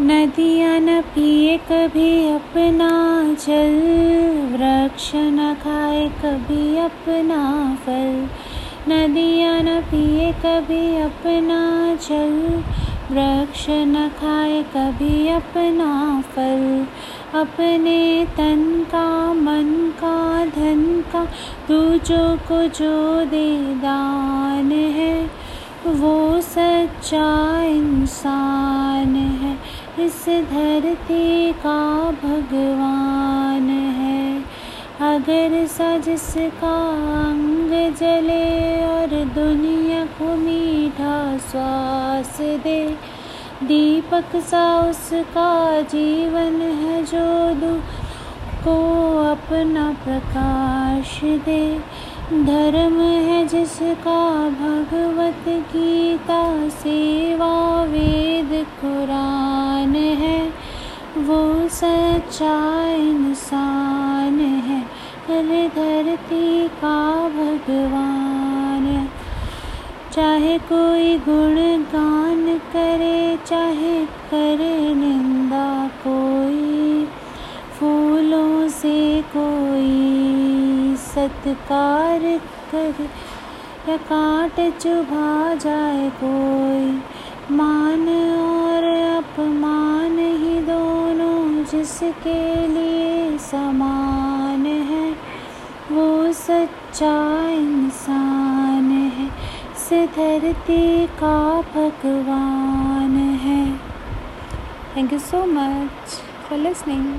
नदियाँ न पिए कभी अपना जल, वृक्ष न खाए कभी अपना फल। नदियाँ न पिए कभी अपना जल, वृक्ष न खाए कभी अपना फल। अपने तन का, मन का, धन का दूजों को जो दे दान है, वो सच्चा इंसान है। इस धरती का भगवान है। अगर सजस का अंग जले और दुनिया को मीठा श्वास दे, दीपक सा उसका जीवन है जो दू को अपना प्रकाश दे। धर्म है जिसका भगवत गीता सेवा वेद कुरान वो सच्चा इंसान है हर धरती का भगवान चाहे कोई गुण गान करे, चाहे करे निंदा कोई, फूलों से कोई सत्कार करे, या काट चुभा जाए कोई, मान और जिसके लिए समान है। वो सच्चा इंसान है। इस धरती का भगवान है। Thank you so much for listening